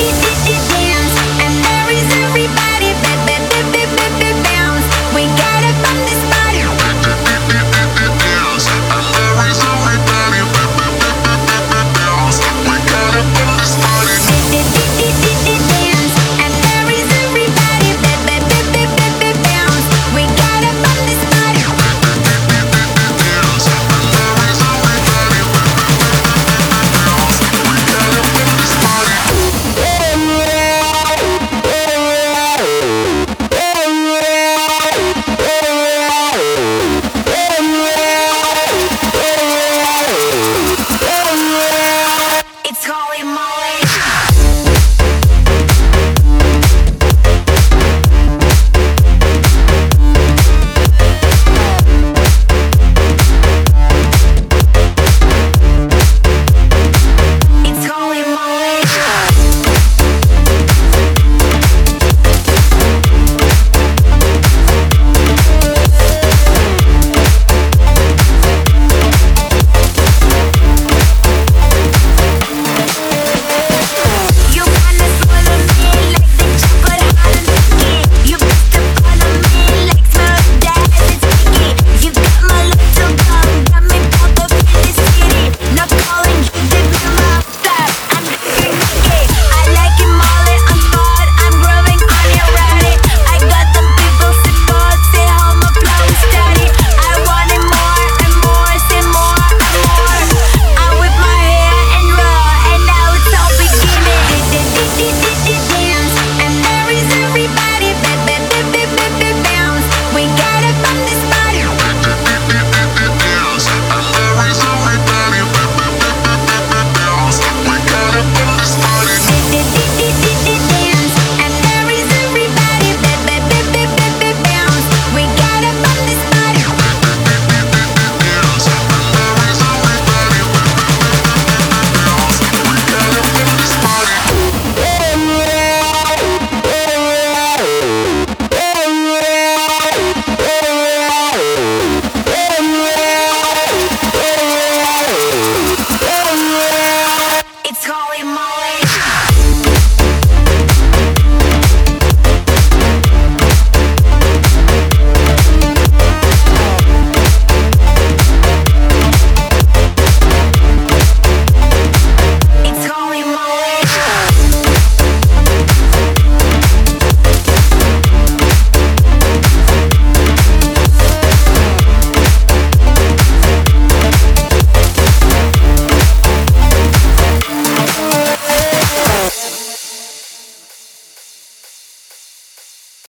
Beep, beep, beep.